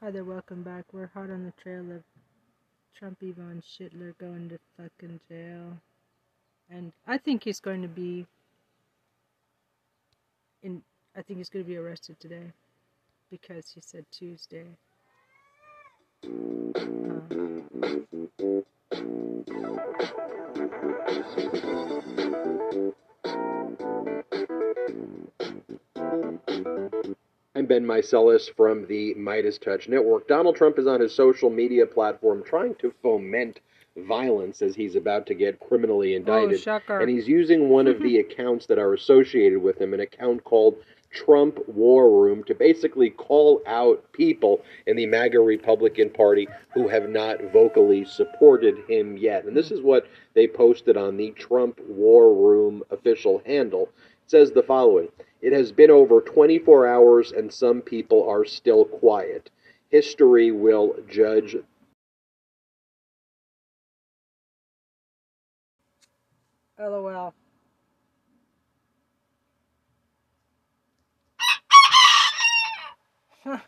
Hi there, welcome back. We're hot on the trail of Trump Yvonne Schittler going to fucking jail. And I think he's going to be in I think he's going to be arrested today because he said Tuesday. Uh, I'm Ben Meiselas from the MeidasTouch Network. Donald Trump is on his social media platform trying to foment violence as he's about to get criminally oh, indicted. Oh, and he's using one of the accounts that are associated with him, an account called Trump War Room, to basically call out people in the MAGA Republican Party who have not vocally supported him yet. And this is what they posted on the Trump War Room official handle. It says the following It has been over 24 hours and some people are still quiet. History will judge LOL.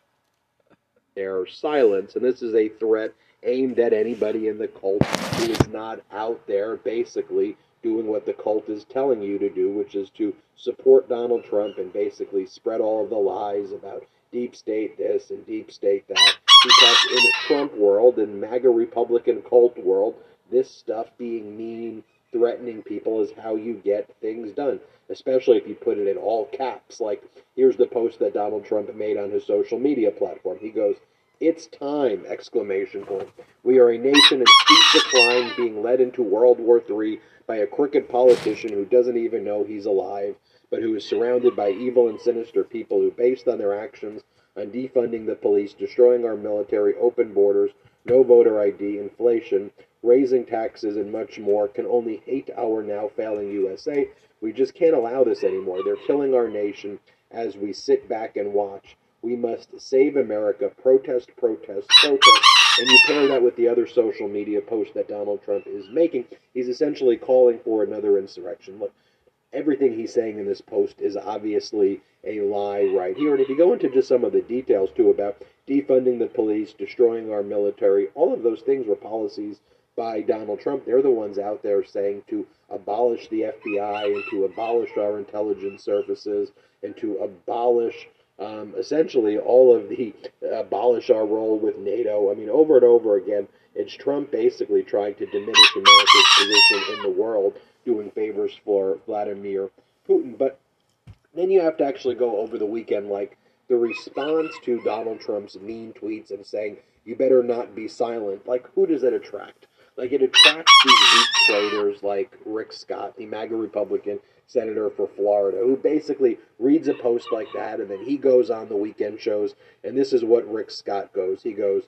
their silence. And this is a threat aimed at anybody in the cult who is not out there basically doing what the cult is telling you to do, which is to support Donald Trump and basically spread all of the lies about deep state this and deep state that. Because in the Trump world, in MAGA Republican cult world, this stuff being mean, threatening people is how you get things done. Especially if you put it in all caps. Like, here's the post that Donald Trump made on his social media platform. He goes, it's time! Exclamation point. We are a nation in steep decline, being led into World War III by a crooked politician who doesn't even know he's alive, but who is surrounded by evil and sinister people who, based on their actions on defunding the police, destroying our military, open borders, no voter ID, inflation, raising taxes, and much more, can only hate our now failing USA. We just can't allow this anymore. They're killing our nation as we sit back and watch. We must save America. Protest, protest, protest. And you pair that with the other social media post that Donald Trump is making. He's essentially calling for another insurrection. Look, everything he's saying in this post is obviously a lie right here. And if you go into just some of the details, too, about defunding the police, destroying our military, all of those things were policies by Donald Trump. They're the ones out there saying to abolish the FBI and to abolish our intelligence services and to abolish um, essentially all of the abolish our role with NATO. I mean, over and over again, it's Trump basically trying to diminish America's position in the world, doing favors for Vladimir Putin. But then you have to actually go over the weekend, like the response to Donald Trump's mean tweets and saying, you better not be silent. Like, who does it attract? Like, it attracts these weak traitors like Rick Scott, the MAGA Republican senator for Florida, who basically reads a post like that and then he goes on the weekend shows. And this is what Rick Scott goes. He goes,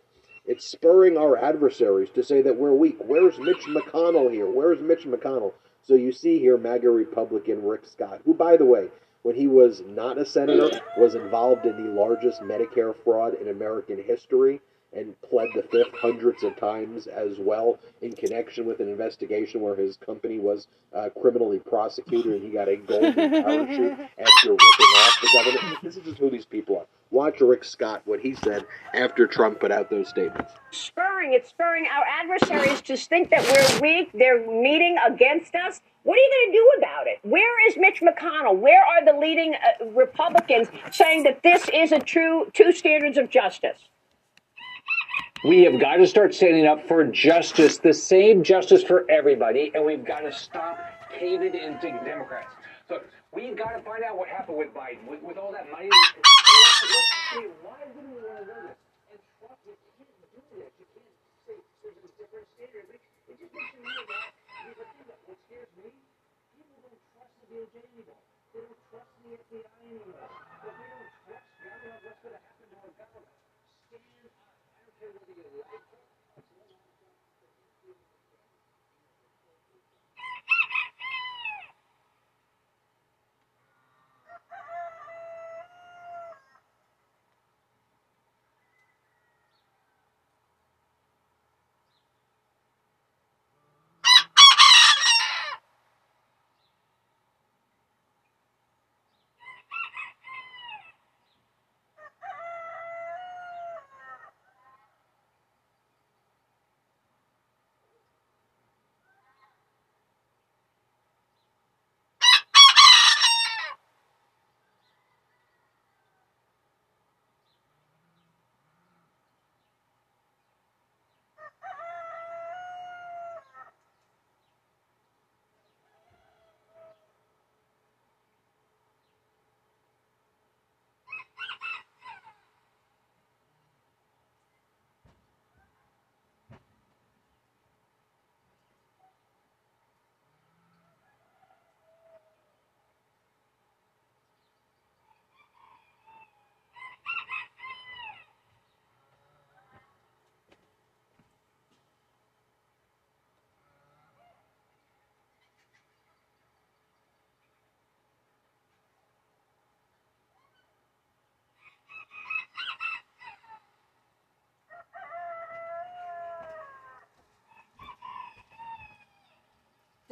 It's spurring our adversaries to say that we're weak. Where's Mitch McConnell here? Where's Mitch McConnell? So you see here MAGA Republican Rick Scott, who, by the way, when he was not a senator, was involved in the largest Medicare fraud in American history and pled the fifth hundreds of times as well in connection with an investigation where his company was uh, criminally prosecuted and he got a golden parachute after ripping off the government. This is just who these people are. Watch Rick Scott, what he said after Trump put out those statements. spurring. It's spurring our adversaries to think that we're weak. They're meeting against us. What are you going to do about it? Where is Mitch McConnell? Where are the leading uh, Republicans saying that this is a true two standards of justice? We have got to start standing up for justice, the same justice for everybody, and we've got to stop caving into Democrats. Look, we've got to find out what happened with Biden, with, with all that money. Why wouldn't we want to do this. That. They don't trust the FBI anymore. If they don't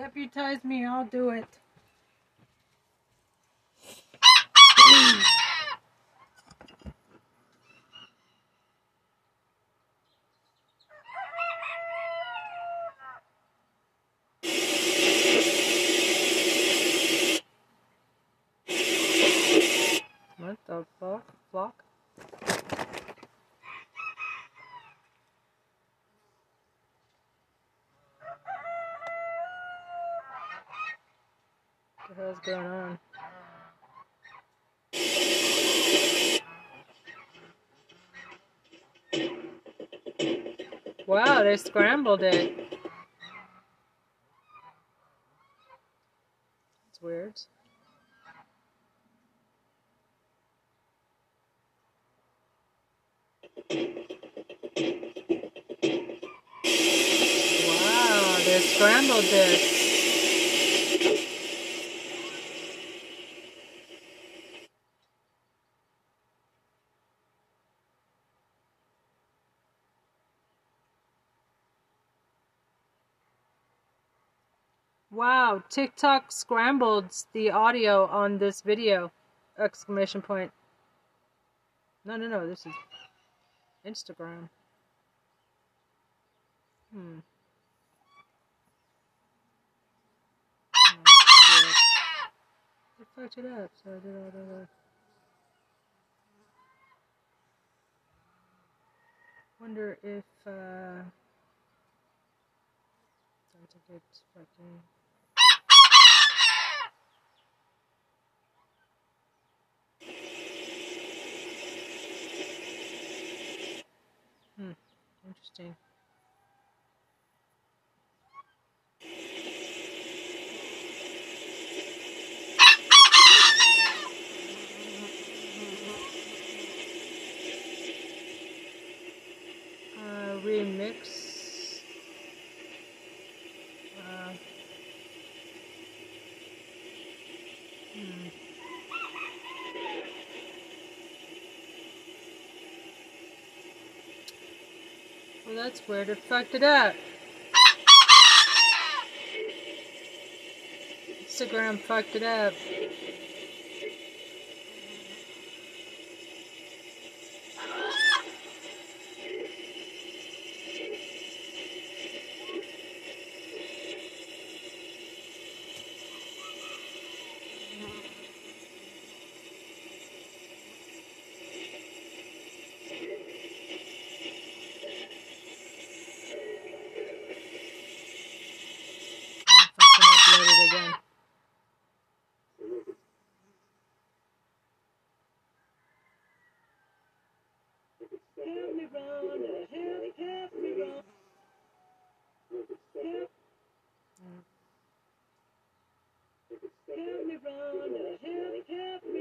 Deputize me, I'll do it. What the fuck? Flock? What the hell's going on? Wow, they scrambled it. It's weird. Wow, they scrambled this. Wow, TikTok scrambled the audio on this video. Exclamation point. No, no, no, this is Instagram. Hmm. Oh. They fucked it up, so I did all the. Wonder if, uh. Don't think it's fucking. Hmm, interesting. Uh, remix. That's weird. It fucked it up. Instagram fucked it up. Fucking upload it again. Help me, Rhonda. Help, help me, Rhonda. Help. Help me. Help, help me,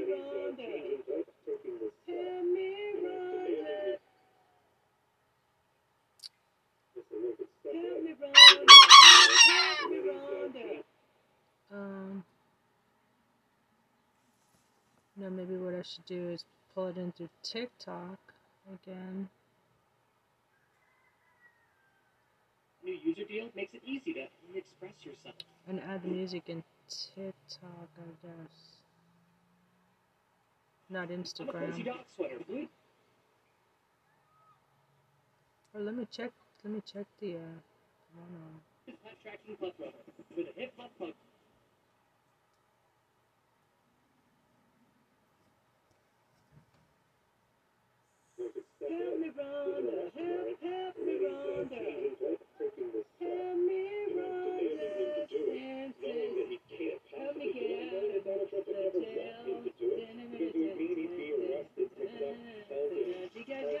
me. Help me, Rhonda. Help, help me, Rhonda. Um. No, maybe what I should do is pull it in through TikTok again. New user deal makes it easy to express yourself. And add the music in TikTok, I guess. Not I'm a cozy Instagram. dog sweater, Blue. Or let me check. Let me check the uh, one on. Hip hop tracking club with a hip hop club. Help me, Rhonda. Help, help me, Rhonda. Help me, Rhonda. Dancing. Help me get out of the jail. You guys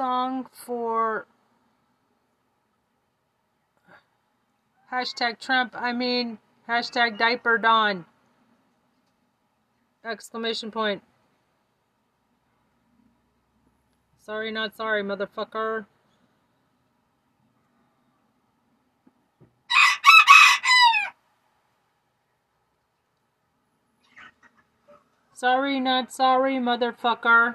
song for hashtag Trump, I mean hashtag diaper Don. Exclamation point. Sorry, not sorry, motherfucker. Sorry, not sorry, motherfucker.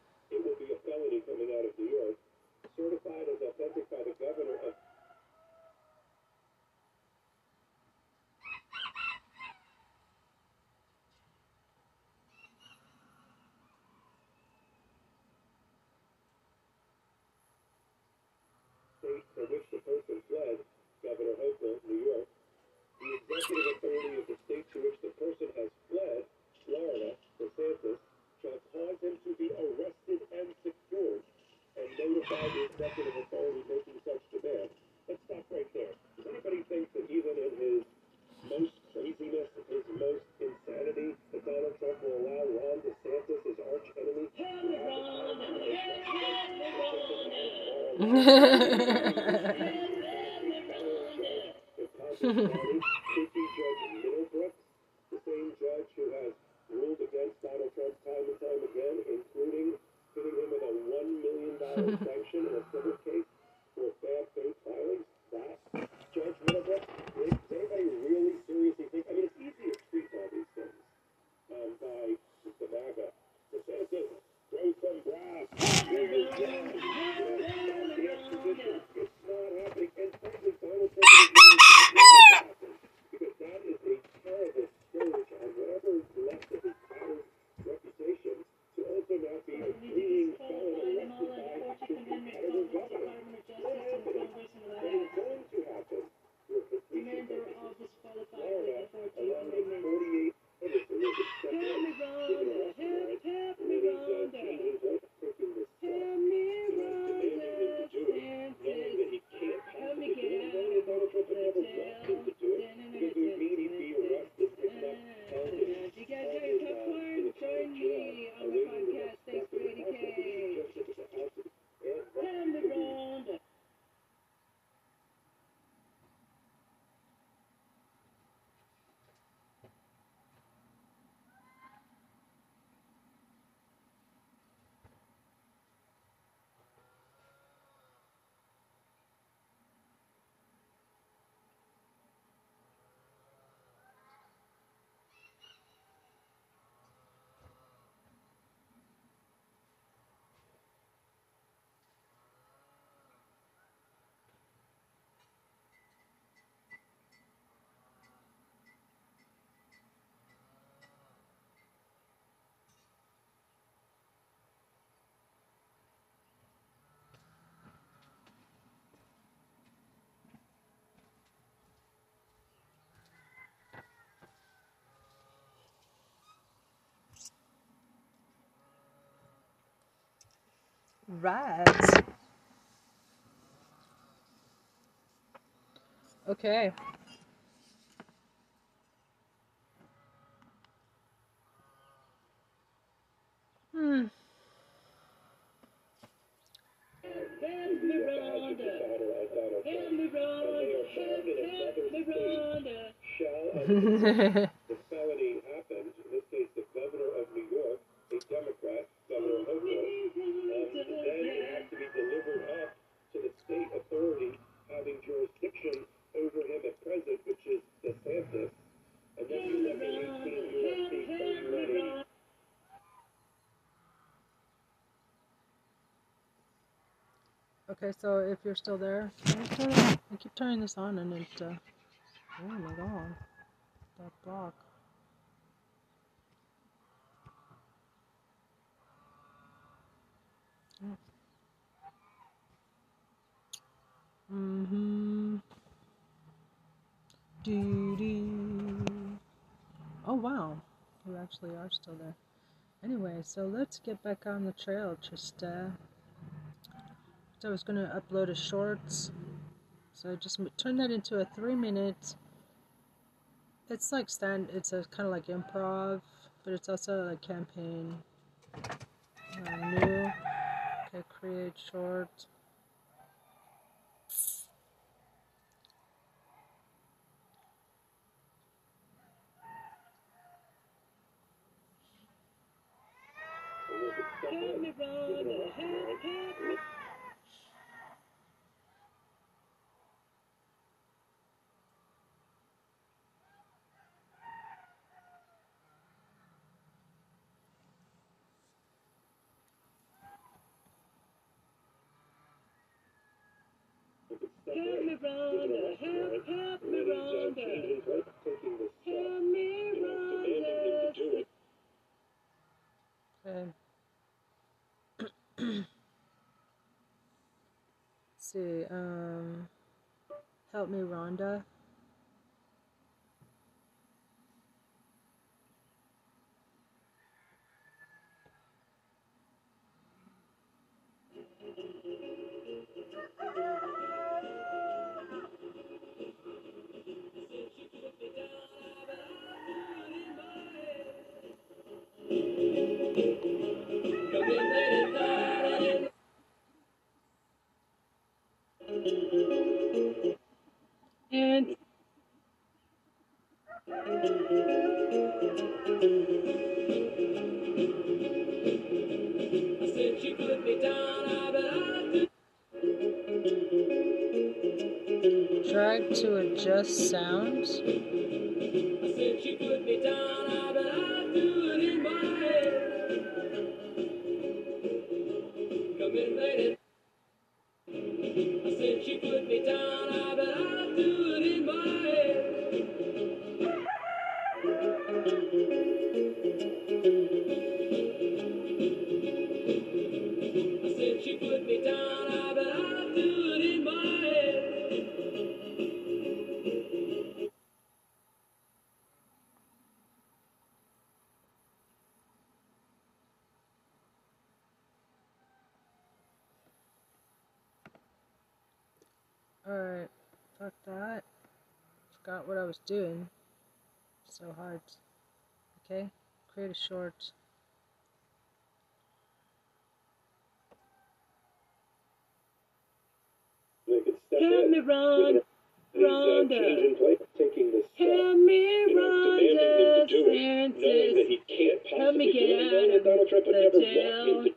right. Okay. You're still there. I keep turning this on and it, uh, oh my god, that block. Mm-hmm. Do do. Oh wow, you actually are still there. Anyway, so let's get back on the trail. Just so I was gonna upload a shorts, so I just turn that into a three minute. It's like stand. It's a kind of like improv, but it's also a campaign. Uh, new. Okay, create short. Help me, Rhonda. Help, help me. Rhonda. Help, help me, Drag to create a short. Help me, Ron. Rhonda. Help me, Rhonda. Francis. Help me get out of the jail.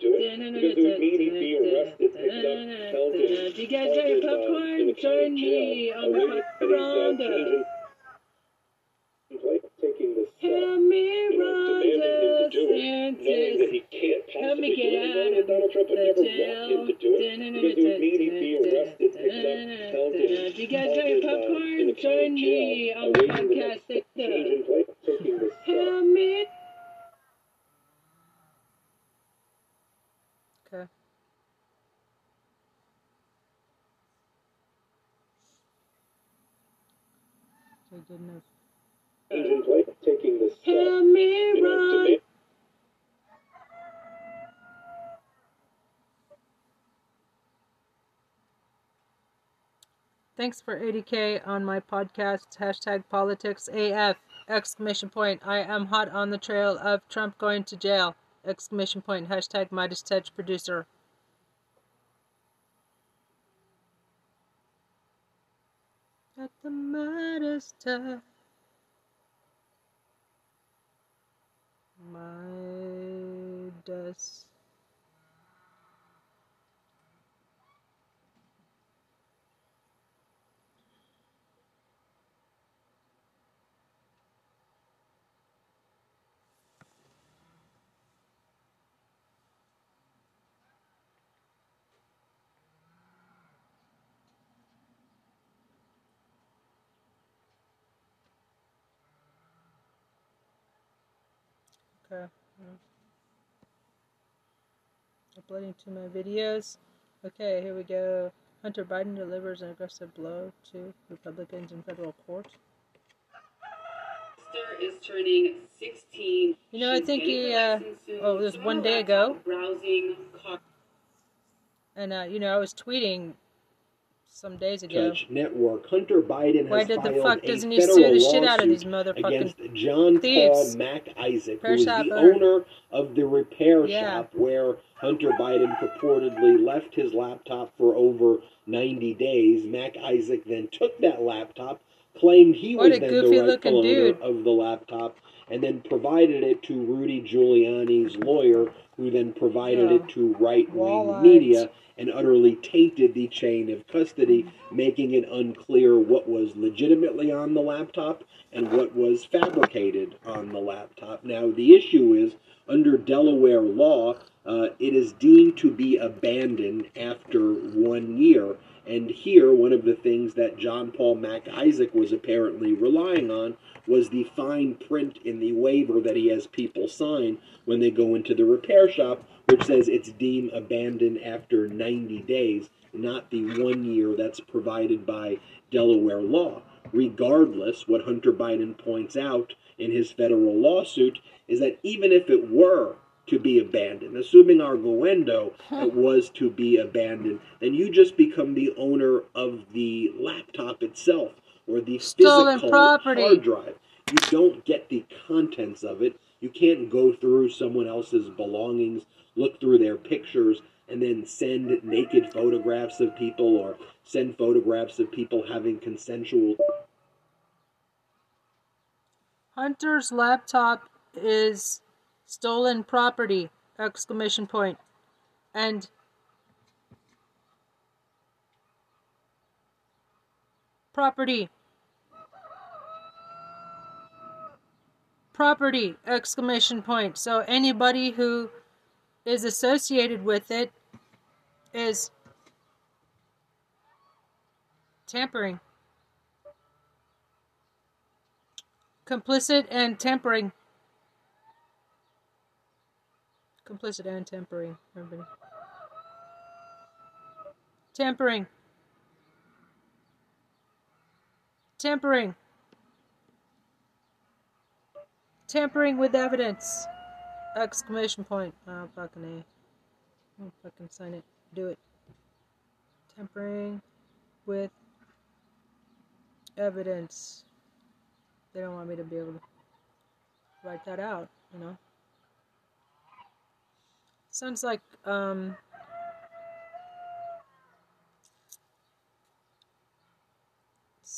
Okay, good enough. Help me, Ron. Thanks for 80k on my podcast. Hashtag politics AF. Exclamation point. I am hot on the trail of Trump going to jail. Exclamation point. Hashtag MeidasTouch producer. The Midas Touch. Meidas. Okay. yeah. Uploading to my videos. Okay, here we go. Hunter Biden delivers an aggressive blow to Republicans in federal court. sister is turning 16. You know, I think he, uh, license oh, it was one day ago. Browsing. And, uh, you know, I was tweeting some days ago. Judge Network. Hunter Biden Why has did the filed fuck a doesn't he sue the shit out of lawsuit these motherfucking against John thieves? Paul Mac Isaac, who is the owner. owner of the repair Yeah. shop where Hunter Biden purportedly left his laptop for over 90 days. Mac Isaac then took that laptop, claimed he What was a then goofy the rightful owner dude. of the laptop, and then provided it to Rudy Giuliani's lawyer, who then provided Yeah. it to right wing media and utterly tainted the chain of custody, making it unclear what was legitimately on the laptop and what was fabricated on the laptop. Now, the issue is under Delaware law, uh, it is deemed to be abandoned after one year. And here, one of the things that John Paul Mac Isaac was apparently relying on was the fine print in the waiver that he has people sign when they go into the repair shop, which says it's deemed abandoned after 90 days, not the one year that's provided by Delaware law. Regardless, what Hunter Biden points out in his federal lawsuit is that even if it were to be abandoned, assuming arguendo it was to be abandoned, then you just become the owner of the laptop itself or the Stolen physical property. hard drive. You don't get the contents of it. You can't go through someone else's belongings, look through their pictures, and then send naked photographs of people or send photographs of people having consensual Hunter's laptop is stolen property! Exclamation point. And property. Property! Exclamation point. So anybody who is associated with it is tampering. Complicit and tampering. Complicit and tampering, everybody. Tampering. Tampering. Tampering with evidence. Exclamation point. Oh, fucking A. Oh, fucking sign it. Do it. Tampering with evidence. They don't want me to be able to write that out, you know. Sounds like um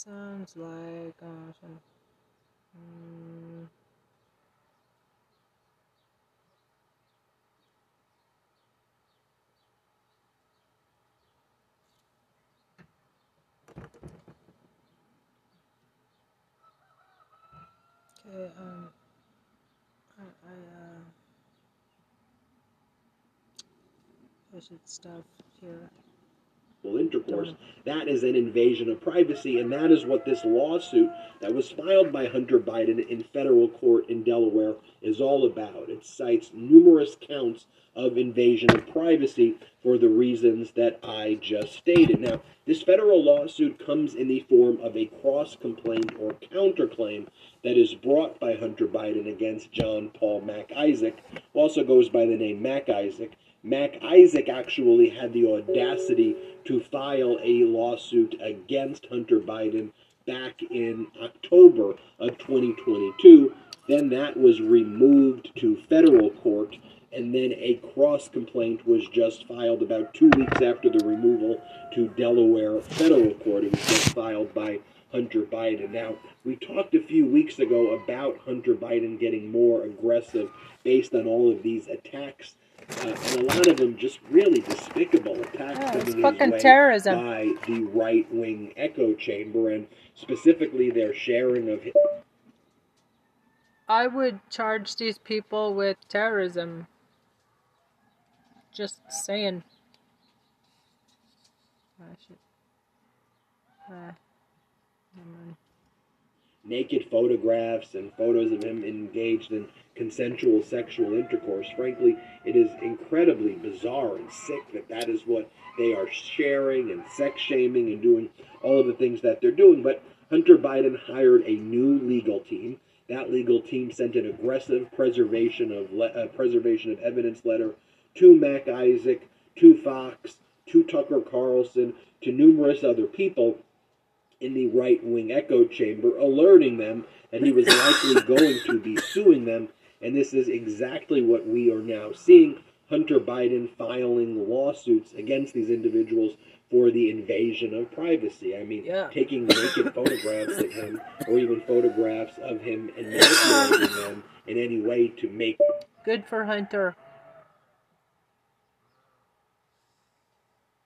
sounds like some, mm, okay um I, I uh posted stuff here intercourse. That is an invasion of privacy, and that is what this lawsuit that was filed by Hunter Biden in federal court in Delaware is all about. It cites numerous counts of invasion of privacy for the reasons that I just stated. Now, this federal lawsuit comes in the form of a cross complaint or counterclaim that is brought by Hunter Biden against John Paul Mac Isaac, who also goes by the name Mac Isaac. Mac Isaac actually had the audacity to file a lawsuit against Hunter Biden back in October of 2022. Then that was removed to federal court, and then a cross complaint was just filed about two weeks after the removal to Delaware federal court. It was just filed by Hunter Biden. Now, we talked a few weeks ago about Hunter Biden getting more aggressive based on all of these attacks. Uh, and a lot of them just really despicable attacks Yeah, coming fucking way terrorism. by the right wing echo chamber, and specifically their sharing of I would charge these people with terrorism. Just saying. Shit. Ah, never mind. Naked photographs and photos of him engaged in consensual sexual intercourse. Frankly, it is incredibly bizarre and sick that that is what they are sharing and sex shaming and doing all of the things that they're doing. But Hunter Biden hired a new legal team. That legal team sent an aggressive preservation of le- uh, preservation of evidence letter to Mac Isaac, to Fox, to Tucker Carlson, to numerous other people in the right wing echo chamber, alerting them that he was likely going to be suing them. And this is exactly what we are now seeing Hunter Biden filing lawsuits against these individuals for the invasion of privacy. I mean, Yeah. taking naked photographs of him or even photographs of him and manipulating them in any way to make Good for Hunter.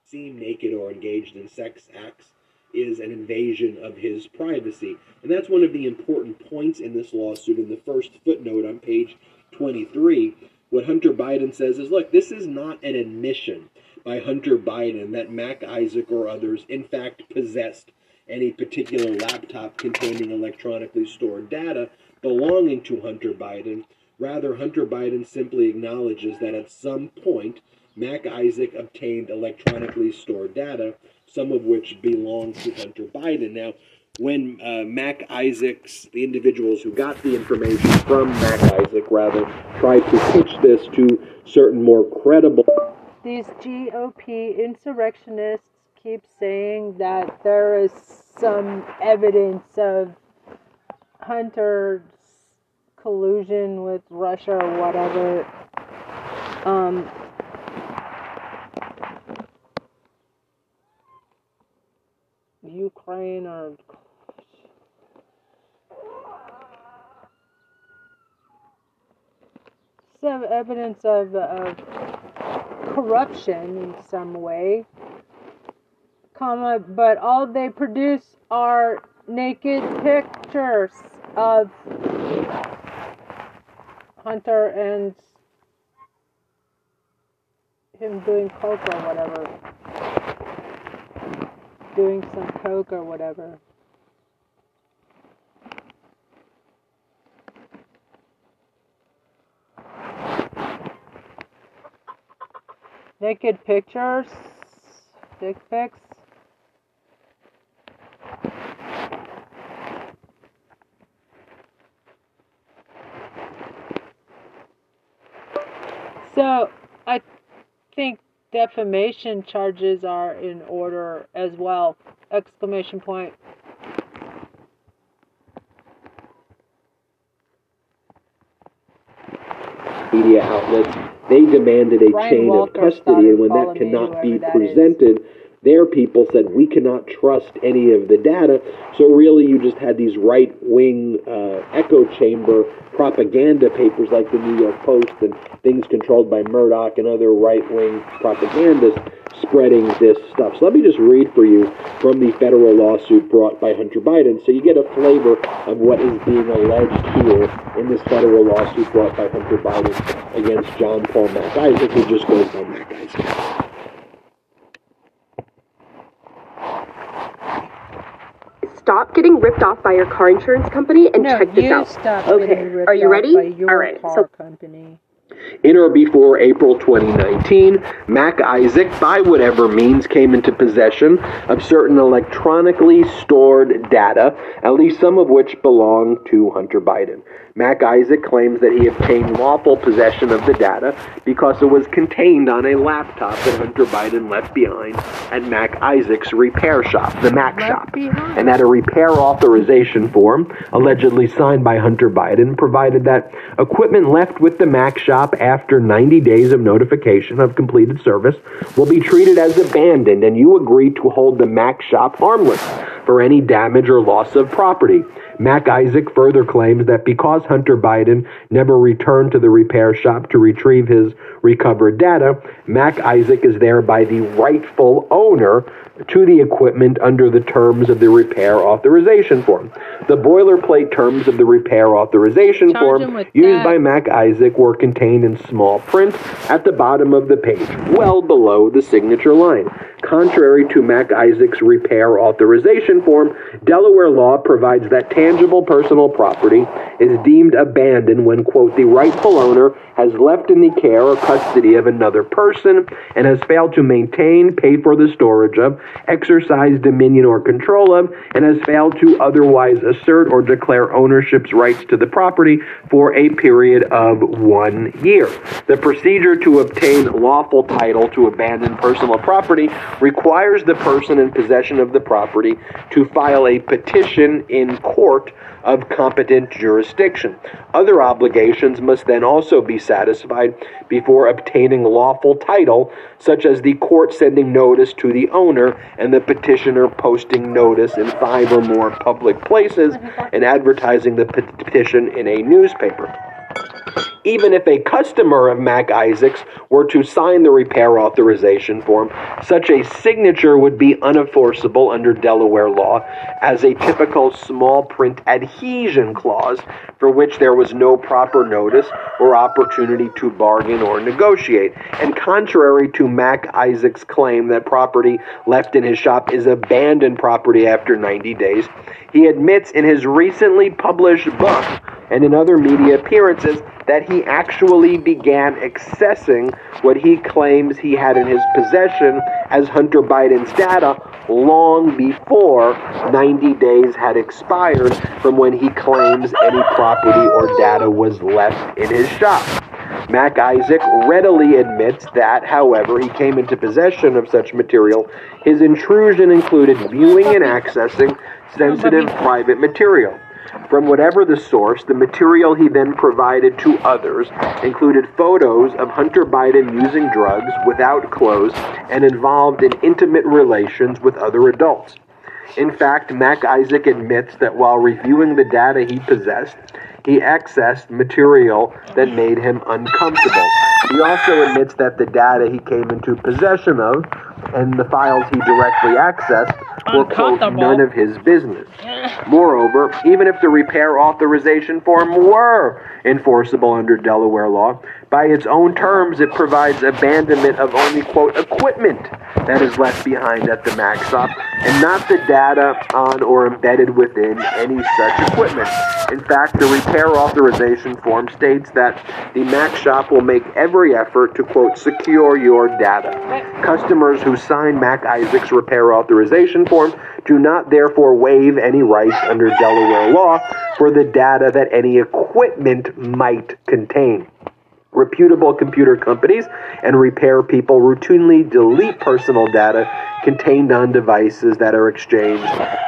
seem naked or engaged in sex acts is an invasion of his privacy. And that's one of the important points in this lawsuit. In the first footnote on page 23, what Hunter Biden says is look, this is not an admission by Hunter Biden that Mac Isaac or others, in fact, possessed any particular laptop containing electronically stored data belonging to Hunter Biden. Rather, Hunter Biden simply acknowledges that at some point, Mac Isaac obtained electronically stored data, some of which belong to Hunter Biden. Now, when uh, Mac Isaacs, the individuals who got the information from Mac Isaac, rather, tried to pitch this to certain more credible These GOP insurrectionists keep saying that there is some evidence of Hunter's collusion with Russia or whatever. Um, Ukraine or some evidence of, of corruption in some way, comma, but all they produce are naked pictures of Hunter and him doing coke or whatever. Doing some coke or whatever. Naked pictures, dick pics. So, I think defamation charges are in order as well. Exclamation point. media outlets. They demanded a Brian chain of custody, and when that cannot be presented, is. Their people said we cannot trust any of the data. So really, you just had these right-wing uh, echo chamber propaganda papers like the New York Post and things controlled by Murdoch and other right-wing propagandists spreading this stuff. So let me just read for you from the federal lawsuit brought by Hunter Biden, so you get a flavor of what is being alleged here in this federal lawsuit brought by Hunter Biden against John Paul Mac Isaac, who just goes by Mac Stop getting ripped off by your car insurance company and No, check this you out. stop Okay, are you ready? by your All right, car so- company. In or before April 2019, Mac Isaac, by whatever means, came into possession of certain electronically stored data, at least some of which belong to Hunter Biden. Mac Isaac claims that he obtained lawful possession of the data because it was contained on a laptop that Hunter Biden left behind at Mac Isaac's repair shop, the Mac Left Shop, behind. and that a repair authorization form, allegedly signed by Hunter Biden, provided that equipment left with the Mac shop after 90 days of notification of completed service will be treated as abandoned, and you agree to hold the Mac shop harmless for any damage or loss of property. Mac Isaac further claims that because Hunter Biden never returned to the repair shop to retrieve his recovered data, Mac Isaac is thereby the rightful owner to the equipment under the terms of the repair authorization form. The boilerplate terms of the repair authorization Charge form used that. by Mac Isaac were contained in small print at the bottom of the page, well below the signature line. Contrary to Mac Isaac's repair authorization form, Delaware law provides that tangible personal property is deemed abandoned when, quote, the rightful owner has left in the care or custody of another person and has failed to maintain, pay for the storage of, exercise dominion or control of, and has failed to otherwise assert or declare ownership's rights to the property for a period of one year. The procedure to obtain lawful title to abandoned personal property requires the person in possession of the property to file a petition in court of competent jurisdiction. Other obligations must then also be satisfied before obtaining lawful title, such as the court sending notice to the owner and the petitioner posting notice in five or more public places and advertising the petition in a newspaper. Even if a customer of Mac Isaacs were to sign the repair authorization form, such a signature would be unenforceable under Delaware law as a typical small print adhesion clause for which there was no proper notice or opportunity to bargain or negotiate. And contrary to Mac Isaac's claim that property left in his shop is abandoned property after 90 days, he admits in his recently published book and in other media appearances that he actually began accessing what he claims he had in his possession as Hunter Biden's data long before 90 days had expired from when he claims any property or data was left in his shop. Mac Isaac readily admits that, however, he came into possession of such material. His intrusion included viewing and accessing sensitive private material. From whatever the source, the material he then provided to others included photos of Hunter Biden using drugs without clothes and involved in intimate relations with other adults. In fact, Mac Isaac admits that while reviewing the data he possessed, he accessed material that made him uncomfortable. He also admits that the data he came into possession of and the files he directly accessed were, quote, none of his business. Moreover, even if the repair authorization form were enforceable under Delaware law, by its own terms, it provides abandonment of only, quote, equipment that is left behind at the Mac shop and not the data on or embedded within any such equipment. In fact, the repair authorization form states that the Mac shop will make every effort to, quote, secure your data. Customers who sign Mac Isaac's repair authorization form do not therefore waive any rights under Delaware law for the data that any equipment might contain. Reputable computer companies and repair people routinely delete personal data contained on devices that are exchanged,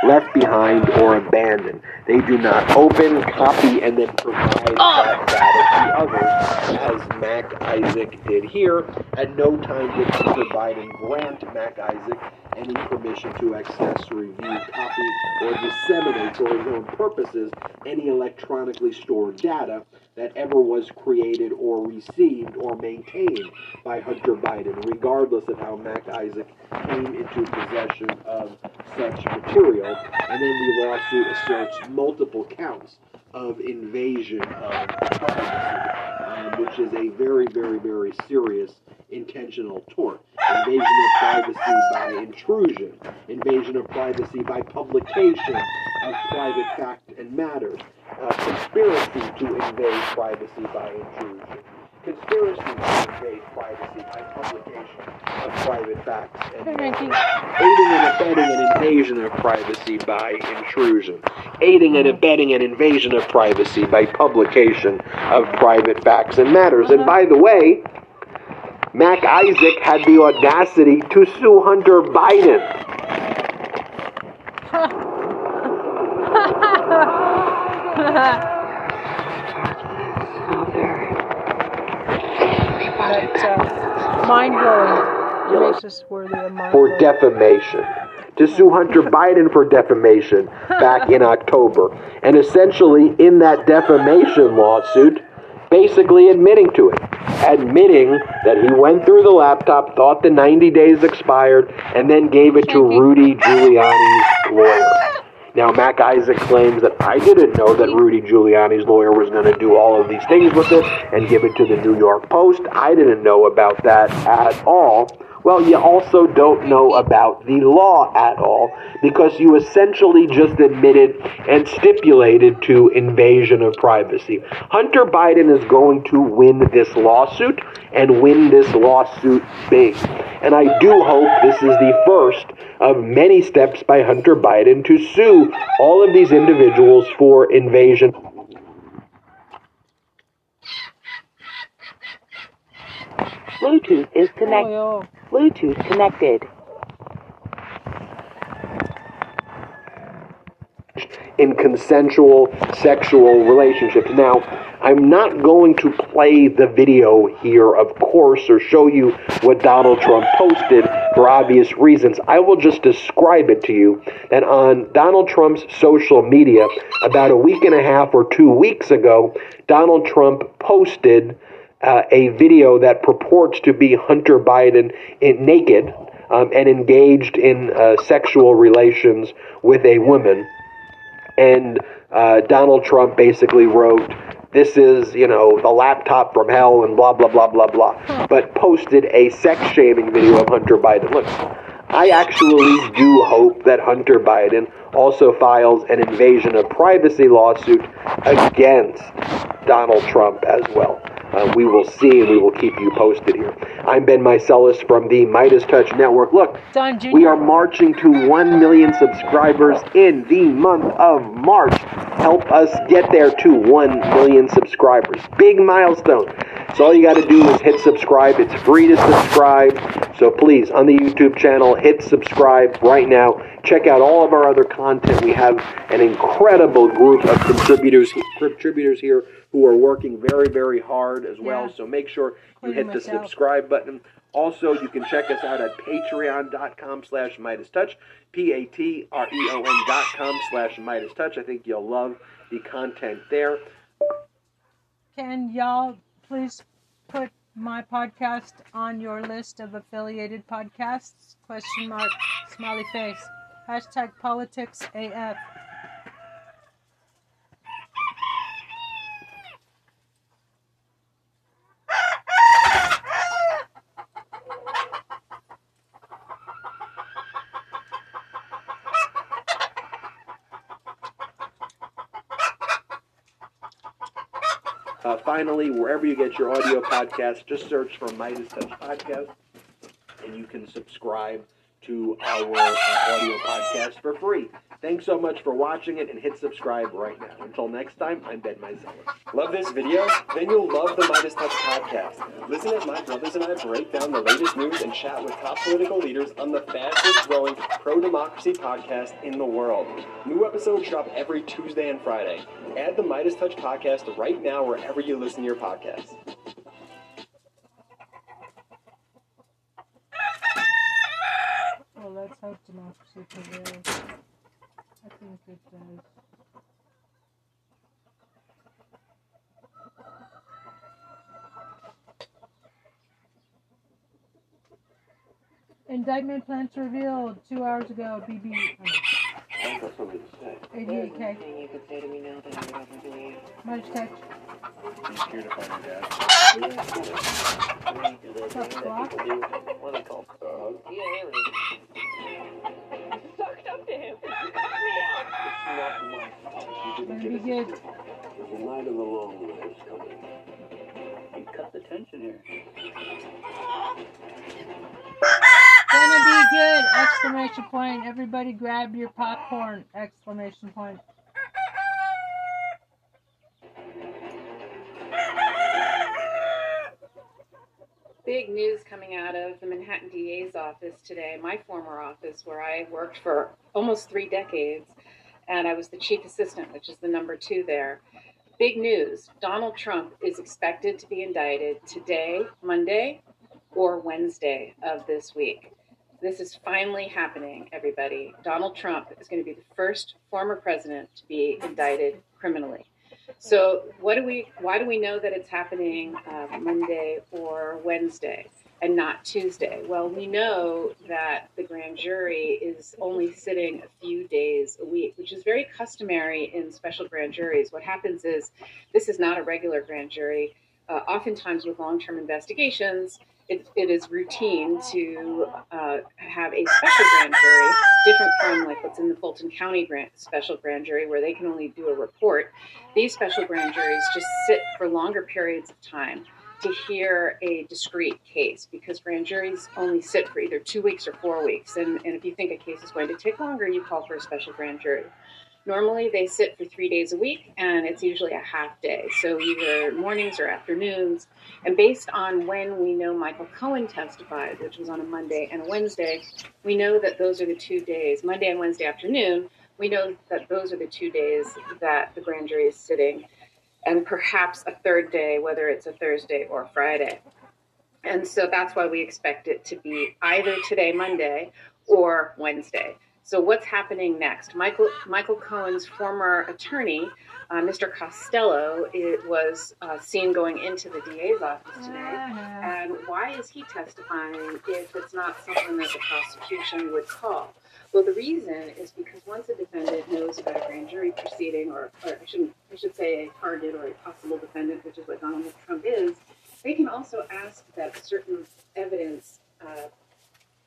left behind, or abandoned. They do not open, copy, and then provide oh. that data to others, as Mac Isaac did here. At no time did Hunter Biden grant Mac Isaac any permission to access, review, copy, or disseminate for his own purposes any electronically stored data that ever was created or received or maintained by Hunter Biden, regardless of how Mac Isaac came into possession of such material. And then the lawsuit asserts multiple counts of invasion of privacy, um, which is a very, very, very serious intentional tort. Invasion of privacy by intrusion, invasion of privacy by publication of private fact and matters, uh, conspiracy to invade privacy by intrusion, conspiracy to invade privacy by publication of private facts and matters, aiding and abetting an invasion of privacy by intrusion, aiding and abetting an invasion of privacy by publication of private facts and matters. And by the way, Mac Isaac had the audacity to sue Hunter Biden. That's uh, mind blowing. Makes us worthy of mind for defamation. To sue Hunter Biden for defamation back in October. And essentially, in that defamation lawsuit, basically admitting to it. admitting that he went through the laptop, thought the 90 days expired, and then gave it to Rudy Giuliani's lawyer. Now, Mac Isaac claims that I didn't know that Rudy Giuliani's lawyer was going to do all of these things with it and give it to the New York Post. I didn't know about that at all. Well, you also don't know about the law at all because you essentially just admitted and stipulated to invasion of privacy. Hunter Biden is going to win this lawsuit and win this lawsuit big. And I do hope this is the first of many steps by Hunter Biden to sue all of these individuals for invasion. Bluetooth is oh, connected. Oh, Bluetooth connected. in consensual sexual relationships. Now, I'm not going to play the video here, of course, or show you what Donald Trump posted for obvious reasons. I will just describe it to you that on Donald Trump's social media, about a week and a half or two weeks ago, Donald Trump posted uh, a video that purports to be Hunter Biden in, naked um, and engaged in uh, sexual relations with a woman and uh, Donald Trump basically wrote, "This is you know the laptop from hell" and blah blah blah blah blah, but posted a sex shaming video of Hunter Biden. Look, I actually do hope that Hunter Biden also files an invasion of privacy lawsuit against Donald Trump as well. Uh, we will see and we will keep you posted here. I'm Ben Meiselas from the MeidasTouch Network. Look, we are marching to 1 million subscribers in the month of March. Help us get there to 1 million subscribers. Big milestone. So all you got to do is hit subscribe. It's free to subscribe. So please, on the YouTube channel, hit subscribe right now. Check out all of our other content. We have an incredible group of contributors contributors here who are working very, very hard as well. Yeah. So make sure you hit the myself. subscribe button. Also, you can check us out at patreon.com slash MeidasTouch, P-A-T-R-E-O-N dot com slash MeidasTouch. I think you'll love the content there. Can y'all please put my podcast on your list of affiliated podcasts? Question mark, smiley face. Hashtag politics AF. Finally, wherever you get your audio podcast, just search for MeidasTouch Podcast, and you can subscribe to our uh, audio podcast for free. Thanks so much for watching it, and hit subscribe right now. Until next time, I'm Ben Meiselas. Love this video? Then you'll love the MeidasTouch podcast. Listen as my brothers and I break down the latest news and chat with top political leaders on the fastest growing pro democracy podcast in the world. New episodes drop every Tuesday and Friday. Add the MeidasTouch podcast right now wherever you listen to your podcasts. Democracy. I think it does. Indictment plans revealed two hours ago. BB. I've got something to say. 88K. Anything you could say to me now that I would believe. Much touch. He's here to find your dad. What's up, Block? What are they called? Uh, Yeah, really. Sucked up to him. Gonna be good. The night of the long night is coming. You cut the tension here. Gonna be ah! good! Ah! Exclamation point. Everybody grab your popcorn! Exclamation point. Big news coming out of the Manhattan DA's office today, my former office, where I worked for almost three decades, and I was the chief assistant, which is the number two there. Big news Donald Trump is expected to be indicted today, Monday, or Wednesday of this week. This is finally happening, everybody. Donald Trump is going to be the first former president to be indicted criminally. So, what do we? Why do we know that it's happening uh, Monday or Wednesday and not Tuesday? Well, we know that the grand jury is only sitting a few days a week, which is very customary in special grand juries. What happens is this is not a regular grand jury. Uh, oftentimes, with long-term investigations, it, it is routine to uh, have a special grand jury, different from like what's in the Fulton County grand, special grand jury, where they can only do a report. These special grand juries just sit for longer periods of time to hear a discrete case because grand juries only sit for either two weeks or four weeks. And, and if you think a case is going to take longer, you call for a special grand jury. Normally, they sit for three days a week, and it's usually a half day, so either mornings or afternoons. And based on when we know Michael Cohen testified, which was on a Monday and a Wednesday, we know that those are the two days, Monday and Wednesday afternoon, we know that those are the two days that the grand jury is sitting, and perhaps a third day, whether it's a Thursday or Friday. And so that's why we expect it to be either today, Monday, or Wednesday. So what's happening next? Michael Michael Cohen's former attorney, uh, Mr. Costello, it was uh, seen going into the DA's office today. And why is he testifying if it's not something that the prosecution would call? Well, the reason is because once a defendant knows about a grand jury proceeding, or, or I shouldn't, I should say a target or a possible defendant, which is what Donald Trump is, they can also ask that certain evidence uh,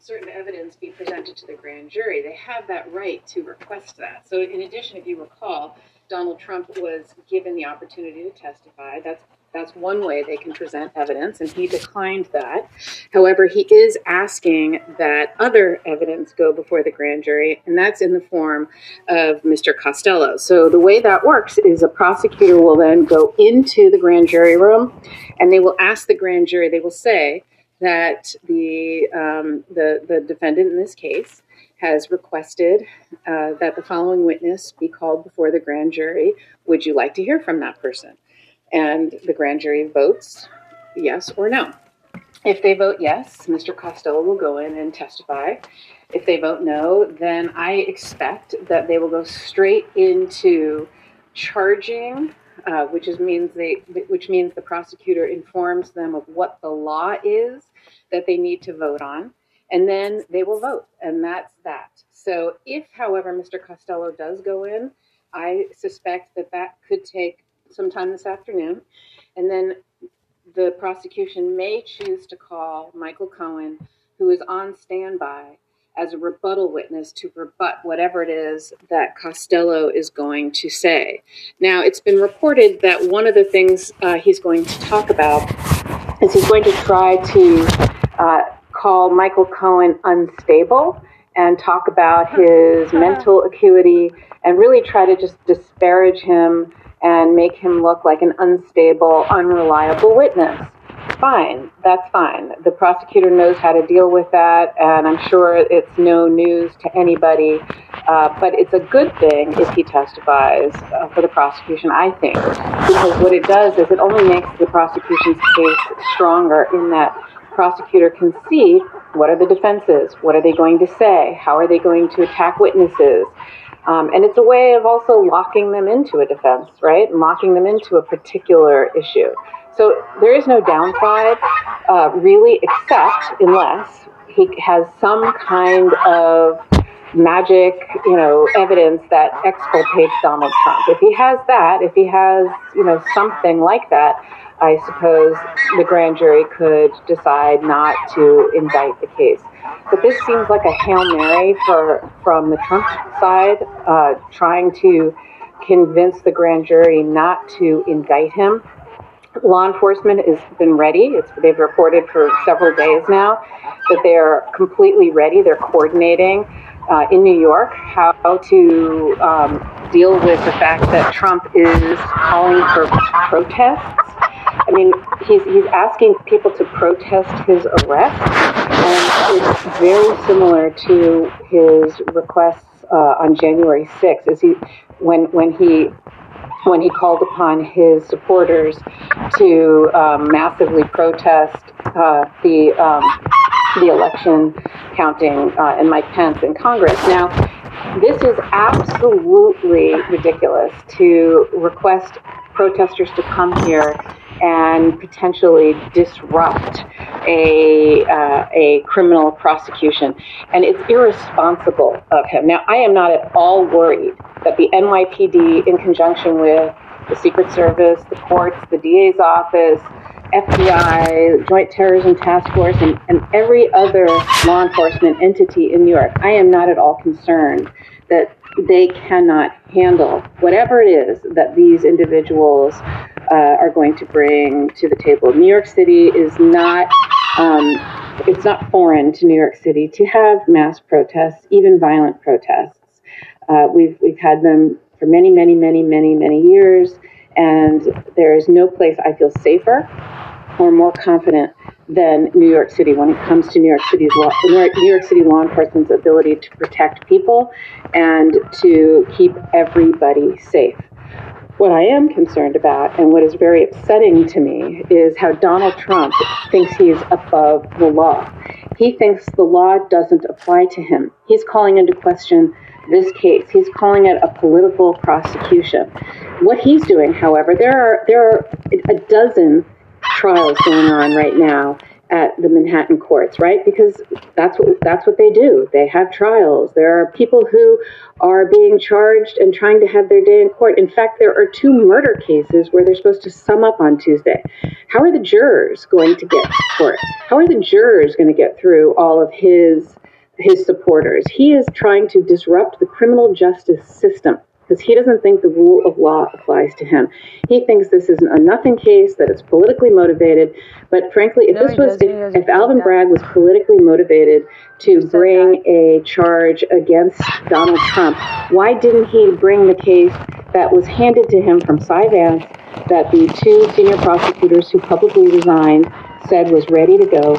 certain evidence be presented to the grand jury. They have that right to request that. So, in addition, if you recall, Donald Trump was given the opportunity to testify. That's that's one way they can present evidence, and he declined that. However, he is asking that other evidence go before the grand jury, and that's in the form of Mr. Costello. So, the way that works is a prosecutor will then go into the grand jury room and they will ask the grand jury, they will say, that the, um, the, the defendant in this case has requested uh, that the following witness be called before the grand jury. Would you like to hear from that person? And the grand jury votes yes or no. If they vote yes, Mr. Costello will go in and testify. If they vote no, then I expect that they will go straight into charging uh, which is means they which means the prosecutor informs them of what the law is that they need to vote on, and then they will vote, and that's that. So, if, however, Mr. Costello does go in, I suspect that that could take some time this afternoon, and then the prosecution may choose to call Michael Cohen, who is on standby as a rebuttal witness to rebut whatever it is that Costello is going to say. Now, it's been reported that one of the things uh, he's going to talk about is he's going to try to uh, call Michael Cohen unstable and talk about his mental acuity and really try to just disparage him and make him look like an unstable, unreliable witness fine. That's fine. The prosecutor knows how to deal with that, and I'm sure it's no news to anybody. Uh, but it's a good thing if he testifies uh, for the prosecution, I think, because what it does is it only makes the prosecution's case stronger in that prosecutor can see what are the defenses, what are they going to say, how are they going to attack witnesses. Um, and it's a way of also locking them into a defense, right? And locking them into a particular issue. So there is no downside, uh, really, except unless he has some kind of magic, you know, evidence that exculpates Donald Trump. If he has that, if he has, you know, something like that, I suppose the grand jury could decide not to indict the case. But this seems like a hail mary for from the Trump side, uh, trying to convince the grand jury not to indict him law enforcement has been ready. It's, they've reported for several days now that they're completely ready. They're coordinating uh, in New York how to um, deal with the fact that Trump is calling for protests. I mean, he's, he's asking people to protest his arrest, and it's very similar to his requests uh, on January 6th. Is he when when he when he called upon his supporters to um, massively protest uh, the um, the election counting uh, and Mike Pence in Congress. Now, this is absolutely ridiculous to request protesters to come here and potentially disrupt a uh, a criminal prosecution, and it's irresponsible of him. Now, I am not at all worried that the NYPD, in conjunction with the Secret Service, the courts, the DA's office, FBI, Joint Terrorism Task Force, and, and every other law enforcement entity in New York, I am not at all concerned that they cannot handle whatever it is that these individuals uh, are going to bring to the table. New York City is not. Um, it's not foreign to New York City to have mass protests, even violent protests. Uh, we've we've had them for many, many, many, many, many years, and there is no place I feel safer or more confident than New York City when it comes to New York City's law, New York, City law enforcement's ability to protect people and to keep everybody safe. What I am concerned about, and what is very upsetting to me, is how Donald Trump thinks he is above the law. He thinks the law doesn't apply to him. He's calling into question this case. He's calling it a political prosecution. What he's doing, however, there are there are a dozen trials going on right now at the Manhattan courts, right? Because that's what that's what they do. They have trials. There are people who are being charged and trying to have their day in court. In fact, there are two murder cases where they're supposed to sum up on Tuesday. How are the jurors going to get court? How are the jurors going to get through all of his his supporters? He is trying to disrupt the criminal justice system because he doesn't think the rule of law applies to him. He thinks this is a nothing case, that it's politically motivated. But frankly, if No, this was, if, if Alvin. Bragg was politically motivated to bring a charge against Donald Trump, why didn't he bring the case that was handed to him from Cy Vance that the two senior prosecutors who publicly resigned said was ready to go?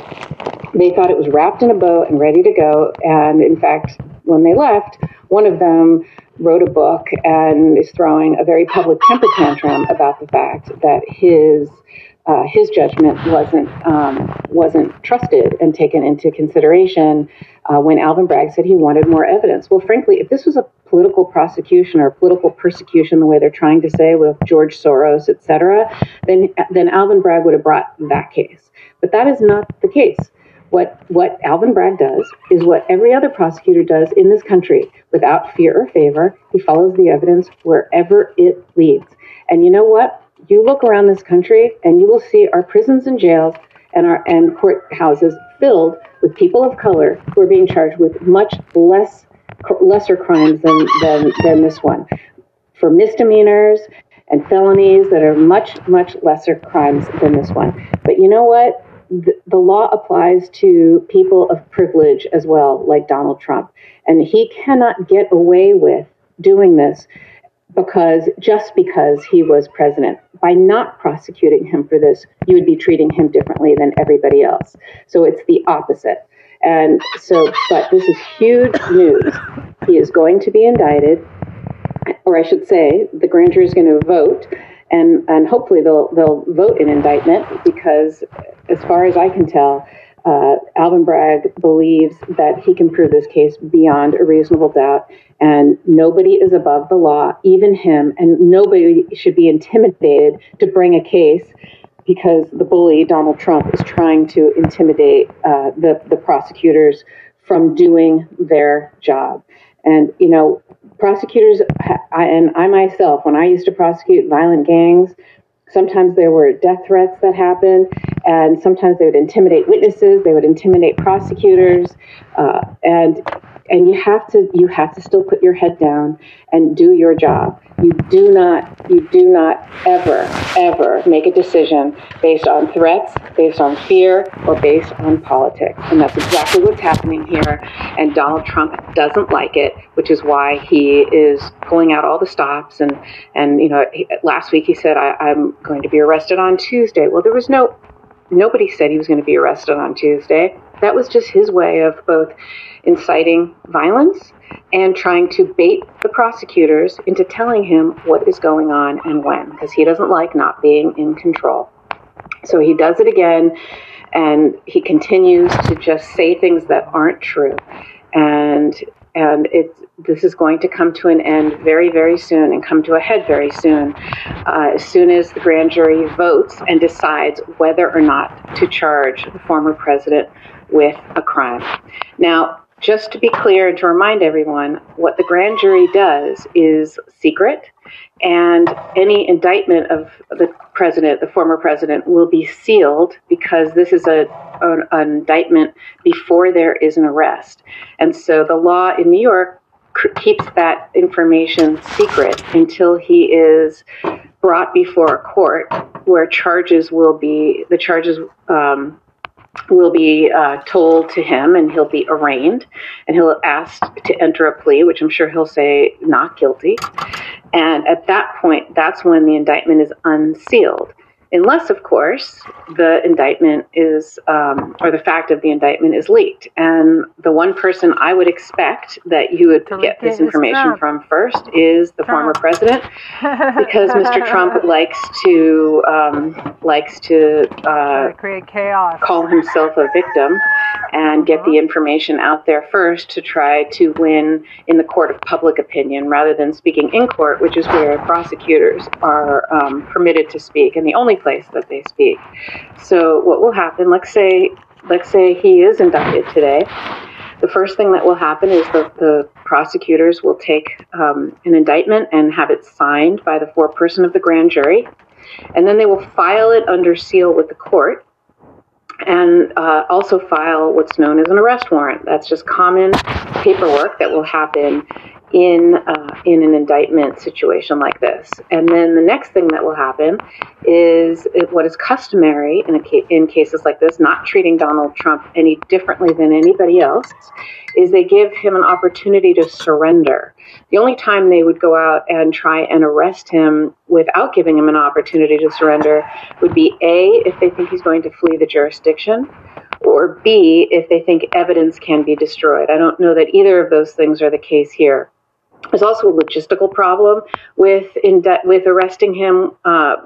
They thought it was wrapped in a bow and ready to go. And in fact, when they left, one of them wrote a book and is throwing a very public temper tantrum about the fact that his uh, his judgment wasn't um, wasn't trusted and taken into consideration uh, when Alvin Bragg said he wanted more evidence. Well, frankly, if this was a political prosecution or political persecution, the way they're trying to say with George Soros, et cetera, then then Alvin Bragg would have brought that case. But that is not the case. What what Alvin Bragg does is what every other prosecutor does in this country, without fear or favor. He follows the evidence wherever it leads. And you know what? You look around this country and you will see our prisons and jails and our and courthouses filled with people of color who are being charged with much less lesser crimes than than, than this one for misdemeanors and felonies that are much much lesser crimes than this one. But you know what? The, law applies to people of privilege as well, like Donald Trump, and he cannot get away with doing this because just because he was president. By not prosecuting him for this, you would be treating him differently than everybody else. So it's the opposite. And so, but this is huge news. He is going to be indicted, or I should say, the grand jury is going to vote, and and hopefully they'll they'll vote an indictment because, as far as I can tell, uh, Alvin Bragg believes that he can prove this case beyond a reasonable doubt, and nobody is above the law, even him, and nobody should be intimidated to bring a case because the bully Donald Trump is trying to intimidate uh, the the prosecutors from doing their job. And you know, prosecutors and I myself, when I used to prosecute violent gangs, sometimes there were death threats that happened, and sometimes they would intimidate witnesses, they would intimidate prosecutors, uh, and and you have to you have to still put your head down and do your job. You do not you do not ever ever make a decision based on threats, based on fear, or based on politics. And that's exactly what's happening here. And Donald Trump doesn't like it, which is why he is pulling out all the stops. And and you know he, last week he said I, I'm going to be arrested on Tuesday. Well, there was no nobody said he was going to be arrested on Tuesday. That was just his way of both inciting violence and trying to bait the prosecutors into telling him what is going on and when, because he doesn't like not being in control. So he does it again, and he continues to just say things that aren't true. And and it's this is going to come to an end very, very soon and come to a head very soon, uh, as soon as the grand jury votes and decides whether or not to charge the former president with a crime. Now, just to be clear and to remind everyone, what the grand jury does is secret, and any indictment of the president, the former president, will be sealed because this is a an, an indictment before there is an arrest. And so the law in New York keeps that information secret until he is brought before a court where charges will be the charges um, will be uh, told to him and he'll be arraigned and he'll ask to enter a plea which i'm sure he'll say not guilty. And at that point that's when the indictment is unsealed unless, of course, the indictment is, um, or the fact of the indictment is leaked. And the one person I would expect that you would get this information from first is the former president, because Mr. Trump likes to um, likes to uh, create chaos, call himself a victim, and get the information out there first to try to win in the court of public opinion rather than speaking in court, which is where prosecutors are um, permitted to speak. And the only place that they speak. So what will happen? Let's say let's say he is indicted today. The first thing that will happen is that the prosecutors will take um, an indictment and have it signed by the foreperson of the grand jury, and then they will file it under seal with the court and uh, also file what's known as an arrest warrant. That's just common paperwork that will happen in uh, in an indictment situation like this. And then the next thing that will happen is what is customary in ca- in cases like this, not treating Donald Trump any differently than anybody else, is they give him an opportunity to surrender. The only time they would go out and try and arrest him without giving him an opportunity to surrender would be A, if they think he's going to flee the jurisdiction, or B, if they think evidence can be destroyed. I don't know that either of those things are the case here. There's also a logistical problem with de- with arresting him uh,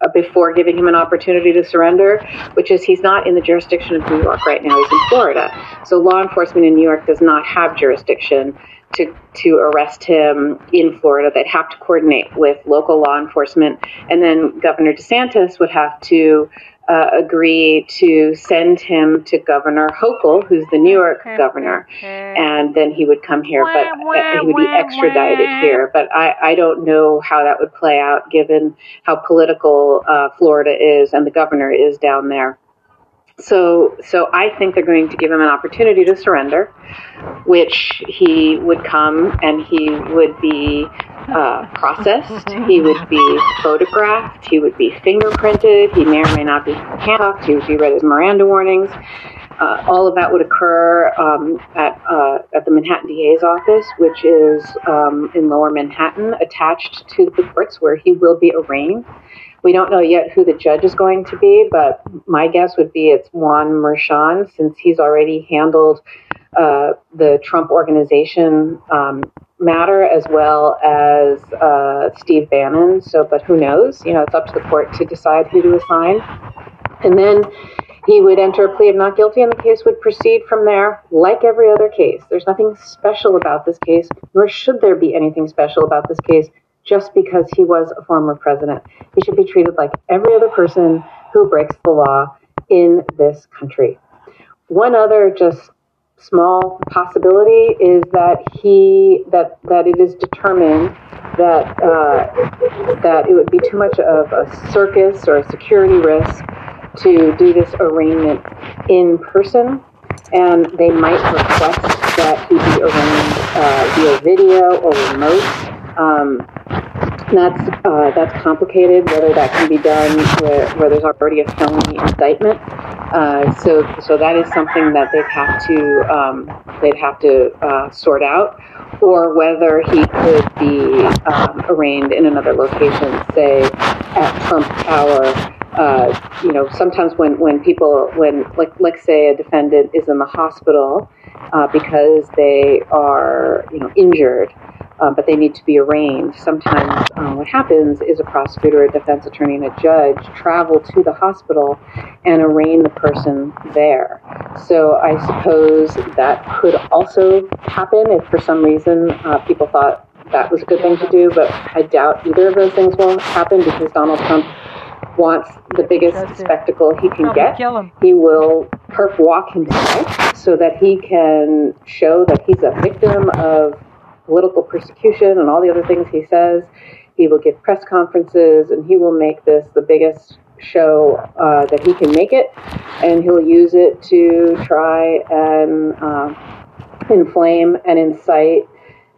uh, before giving him an opportunity to surrender, which is he's not in the jurisdiction of New York right now. He's in Florida, so law enforcement in New York does not have jurisdiction to to arrest him in Florida. They'd have to coordinate with local law enforcement, and then Governor DeSantis would have to uh, agree to send him to Governor Hochul, who's the New York governor, and then he would come here, but uh, he would be extradited here. But I, I don't know how that would play out given how political uh, Florida is and the governor is down there. So, so I think they're going to give him an opportunity to surrender, which he would come and he would be uh, processed. He would be photographed. He would be fingerprinted. He may or may not be handcuffed. He would be read his Miranda warnings. Uh, all of that would occur um, at uh, at the Manhattan DA's office, which is um, in Lower Manhattan, attached to the courts where he will be arraigned. We don't know yet who the judge is going to be, but my guess would be it's Juan Merchan, since he's already handled uh, the Trump organization um, matter as well as uh, Steve Bannon. So, but who knows? You know, it's up to the court to decide who to assign. And then he would enter a plea of not guilty, and the case would proceed from there, like every other case. There's nothing special about this case, nor should there be anything special about this case just because he was a former president. He should be treated like every other person who breaks the law in this country. One other just small possibility is that he that that it is determined that uh, that it would be too much of a circus or a security risk to do this arraignment in person, and they might request that he be arraigned uh, via video or remote. Um, that's uh, that's complicated. Whether that can be done where, where there's already a felony indictment, uh, so so that is something that they'd have to um, they'd have to uh, sort out, or whether he could be um, arraigned in another location, say at Trump Tower. Uh, you know, sometimes when, when people when like let's say a defendant is in the hospital uh, because they are you know injured um, but they need to be arraigned. Sometimes um, what happens is a prosecutor, a defense attorney, and a judge travel to the hospital and arraign the person there. So I suppose that could also happen if for some reason uh, people thought that was a good thing to do, but I doubt either of those things will happen because Donald Trump wants the biggest spectacle he can Probably get. kill him. He will perp walk himself so that he can show that he's a victim of political persecution and all the other things he says. He will give press conferences and he will make this the biggest show uh, that he can make it, and he'll use it to try and um, inflame and incite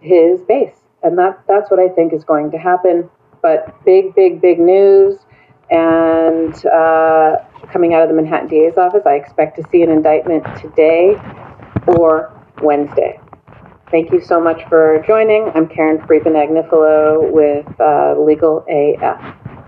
his base. And that, that's what I think is going to happen. But big, big, big news. And uh, coming out of the Manhattan DA's office, I expect to see an indictment today or Wednesday. Thank you so much for joining. I'm Karen Friedman Agnifilo with uh, Legal AF.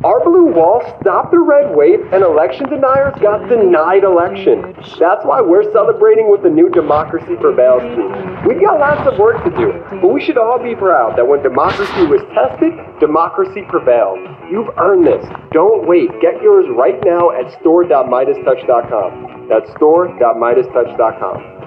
Our blue wall stopped the red wave and election deniers got denied election. That's why we're celebrating with the new Democracy Prevails team. We've got lots of work to do, but we should all be proud that when democracy was tested, democracy prevailed. You've earned this. Don't wait. Get yours right now at store.meidastouch.com. That's store.meidastouch.com.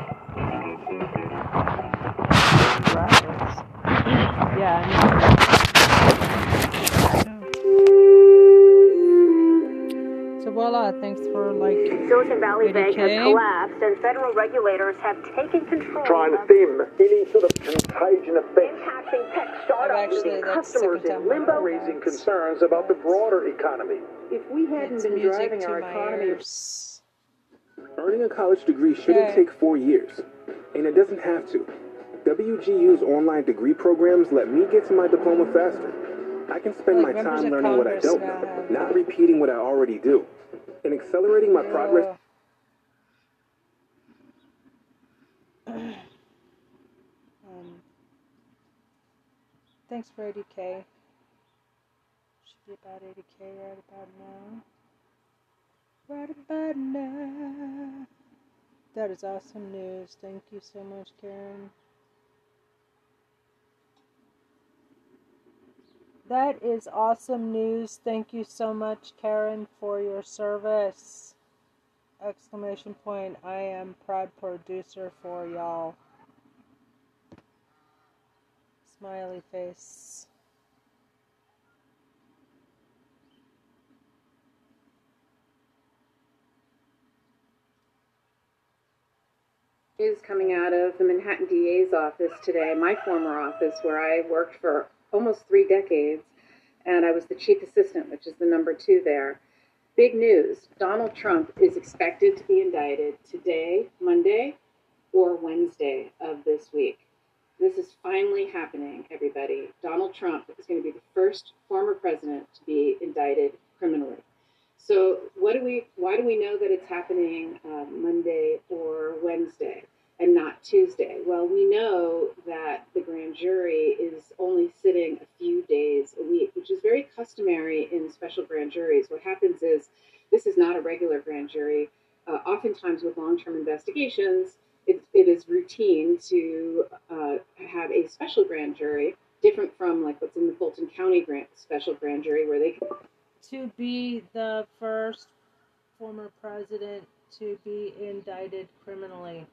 So voila, thanks for like Silicon Valley Bank has collapsed, and federal regulators have taken control trying to stem any sort of contagion effect. impacting tech startups, actually, leaving that's the customers second in limbo. Raising concerns about the broader economy. If we hadn't It's been driving to our economy ears. Earning a college degree shouldn't Okay. take four years, and it doesn't have to. WGU's online degree programs let me get to my diploma faster. I can spend Like my time learning what I don't know, not repeating what I already do, and accelerating my progress. Um, thanks for 80k. Should be about 80k right about now. Right about now. That is awesome news. Thank you so much, Karen. That is awesome news. Thank you so much, Karen, for your service. Exclamation point. I am proud producer for y'all. Smiley face. News coming out of the Manhattan DA's office today, my former office, where I worked for almost three decades, and I was the chief assistant, which is the number two there. Big news Donald Trump is expected to be indicted today, Monday, or Wednesday of this week. This is finally happening, everybody. Donald Trump is going to be the first former president to be indicted criminally. So, what do we? Why do we know that it's happening uh, Monday or Wednesday and not Tuesday? Well, we know that the grand jury is only sitting a few days a week, which is very customary in special grand juries. What happens is this is not a regular grand jury. Uh, oftentimes, with long-term investigations, it, it is routine to uh, have a special grand jury, different from like what's in the Fulton County grand, special grand jury, where they To be the first former president to be indicted criminally.